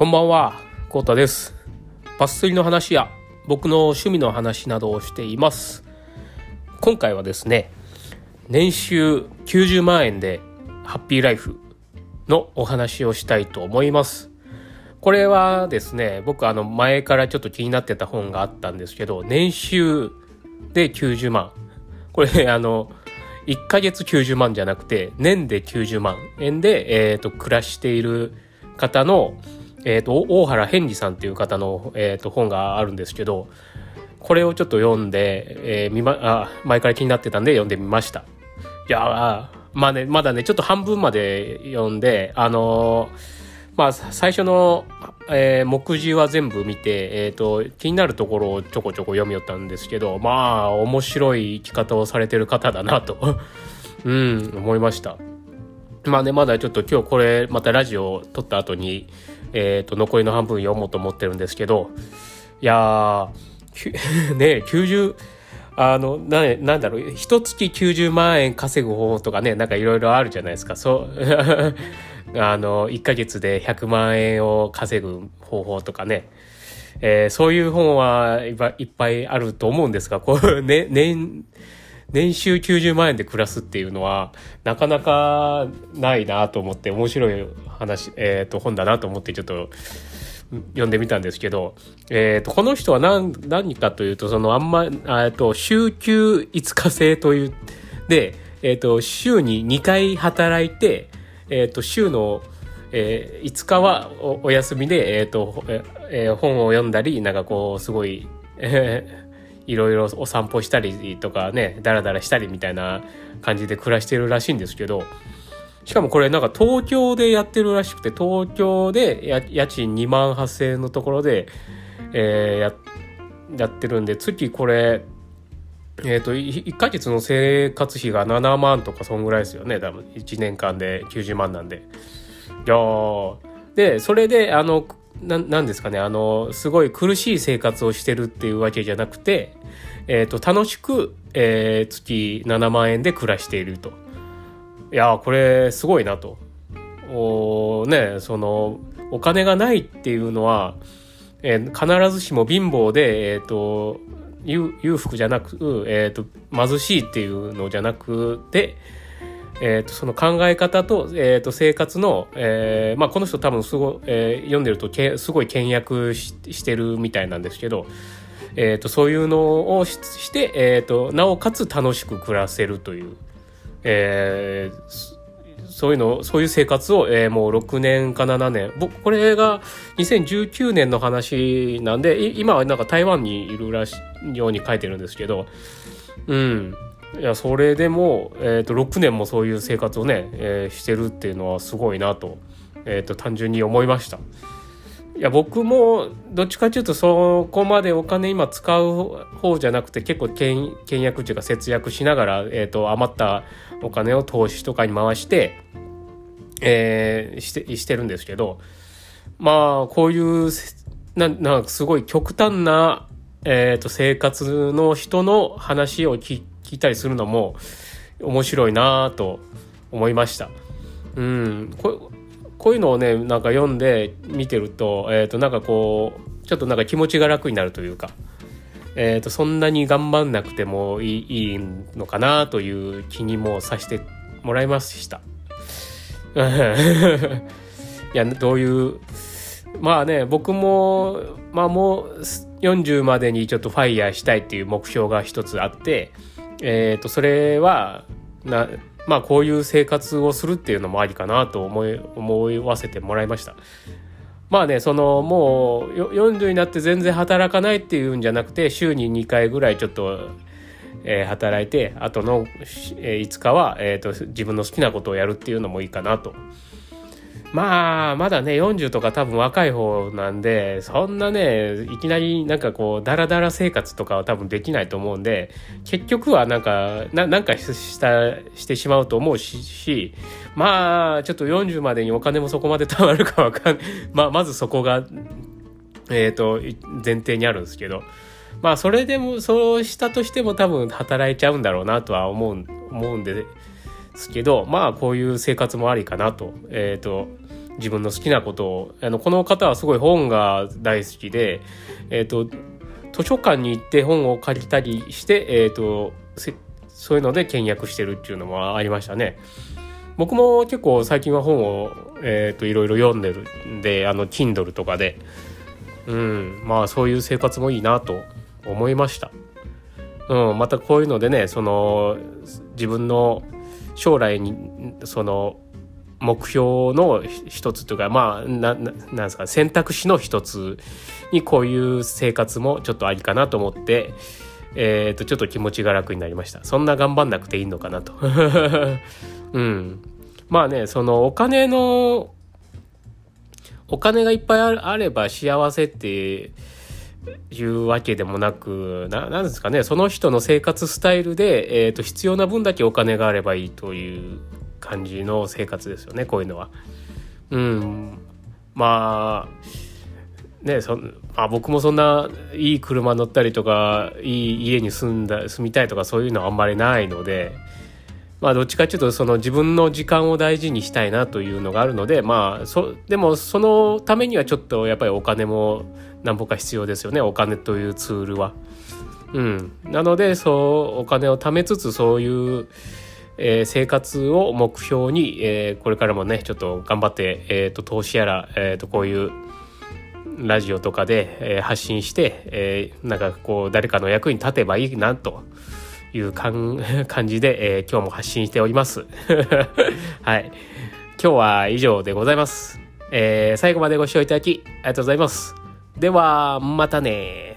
こんばんは、コータです。パス釣りの話や僕の趣味の話などをしています。今回はですね、年収90万円でハッピーライフのお話をしたいと思います。これはですね、僕あの前からちょっと気になってた本があったんですけど、年収で90万。これあの、1ヶ月90万じゃなくて、年で90万円で、えっ、と、暮らしている方の、えっ、と、大原変二さんっていう方の、えっ、と、本があるんですけど、これをちょっと読んで、えーみま、あ、前から気になってたんで読んでみました。いやまあね、まだね、ちょっと半分まで読んで、あのーまあ、最初の、えー目次は全部見て、えっ、と、気になるところをちょこちょこ読みよったんですけど、まあ、面白い生き方をされてる方だなと、うん、思いました。まあね、まだちょっと今日これ、またラジオを撮った後に、えっ、と、残りの半分読もうと思ってるんですけど、いやー、ね、90、あの、な、なんだろう、一月90万円稼ぐ方法とかね、なんかいろいろあるじゃないですか。そう、あの、1ヶ月で100万円を稼ぐ方法とかね。えーそういう本はいっぱいあると思うんですが、こう、ね、年、年収90万円で暮らすっていうのは、なかなかないなと思って、面白い話、えっ、と、本だなと思ってちょっと、読んでみたんですけど、えっ、と、この人は何、何かというと、その、あんま、あと、週休5日制という、で、えっ、と、週に2回働いて、えっ、と、週の、えー5日はお休みで、えっ、と、えー本を読んだり、なんかこう、すごい、えーいろいろお散歩したりとかね、ダラダラしたりみたいな感じで暮らしてるらしいんですけど、しかもこれなんか東京でやってるらしくて、東京で家賃2万8000円のところで、えーややってるんで、月これ、えっ、と、1ヶ月の生活費が7万とかそんぐらいですよね。多分1年間で90万なんで。いやで、それで、あの、ななんですかね、あの、すごい苦しい生活をしてるっていうわけじゃなくて、えっ、と、楽しく、えー月7万円で暮らしていると。いやーこれすごいなと。おね、その、お金がないっていうのは、えー必ずしも貧乏で、えっ、と、裕裕福じゃなく、えっ、と、貧しいっていうのじゃなくて、えー、とその考え方と,、えー、と生活の、えーまあ、この人多分すご、えー読んでるとけすごい倹約ししてるみたいなんですけど、えー、とそういうのをしして、えー、となおかつ楽しく暮らせるという、えーそういうのそういう生活を、えーもう6年か7年僕これが2019年の話なんで今はなんか台湾にいるらしいように書いてるんですけどうん。いやそれでも、えー、と6年もそういう生活をね、えーしてるっていうのはすごいなと,、えー、と単純に思いました。いや僕もどっちかというとそこまでお金今使う方じゃなくて結構倹約っていうか節約しながら、えー、と余ったお金を投資とかに回して、えーしてしてるんですけどまあこういうななんかすごい極端な、えー、と生活の人の話を聞いて聞いたりするのも面白いなと思いました。うん、ここういうのをねなんか読んで見てると,、えー、となんかこうちょっとなんか気持ちが楽になるというか、えー、とそんなに頑張んなくてもいいいいのかなという気にもさせてもらいました。いやどういうまあね僕もまあもう40までにちょっとファイヤーしたいっていう目標が一つあって、えー、とそれはなまあこういう生活をするっていうのもありかなと思い思わせてもらいました。まあねそのもう40になって全然働かないっていうんじゃなくて週に2回ぐらいちょっと、えー働いてあとの、えー5日は、えー、と自分の好きなことをやるっていうのもいいかなと。まあまだね40とか多分若い方なんでそんなねいきなりなんかこうダラダラ生活とかは多分できないと思うんで結局はなんかななんかしたしてしまうと思うししまあちょっと40までにお金もそこまで貯まるかわかん まあまずそこがえっ、と前提にあるんですけどまあそれでもそうしたとしても多分働いちゃうんだろうなとは思う思うんでですけどまあこういう生活もありかなと,、えー、と自分の好きなことをあのこの方はすごい本が大好きで、えーと、図書館に行って本を借りたりして、えーと、そういうので倹約してるっていうのもありましたね。僕も結構最近は本を、えーと、といろいろ読んでるんであの Kindle とかで、うん、まあそういう生活もいいなと思いました。うん、またこういうのでねその自分の将来にその目標の一つというかまあななんですか選択肢の一つにこういう生活もちょっとありかなと思って、えー、とちょっと気持ちが楽になりました。そんな頑張んなくていいのかなと。うん。まあねそのお金のお金がいっぱいあれば幸せっていうわけでもなくなんですかねその人の生活スタイルで、えーと必要な分だけお金があればいいという感じの生活ですよねこういうのは。うんまあねそまあ、僕もそんないい車乗ったりとかいい家に住んだ住みたいとかそういうのはあんまりないので。まあどっちかっていうとその自分の時間を大事にしたいなというのがあるのでまあそでもそのためにはちょっとやっぱりお金も何ぼか必要ですよねお金というツールは。うん、なのでそうお金を貯めつつそういうえー、生活を目標に、えー、これからもねちょっと頑張って、えーと、投資やら、えーと、こういうラジオとかで、えー、発信して、えー、なんかこう誰かの役に立てばいいなという 感じで、えー、今日も発信しております。はい。今日は以上でございます。えー、最後までご視聴いただきありがとうございます。では、またね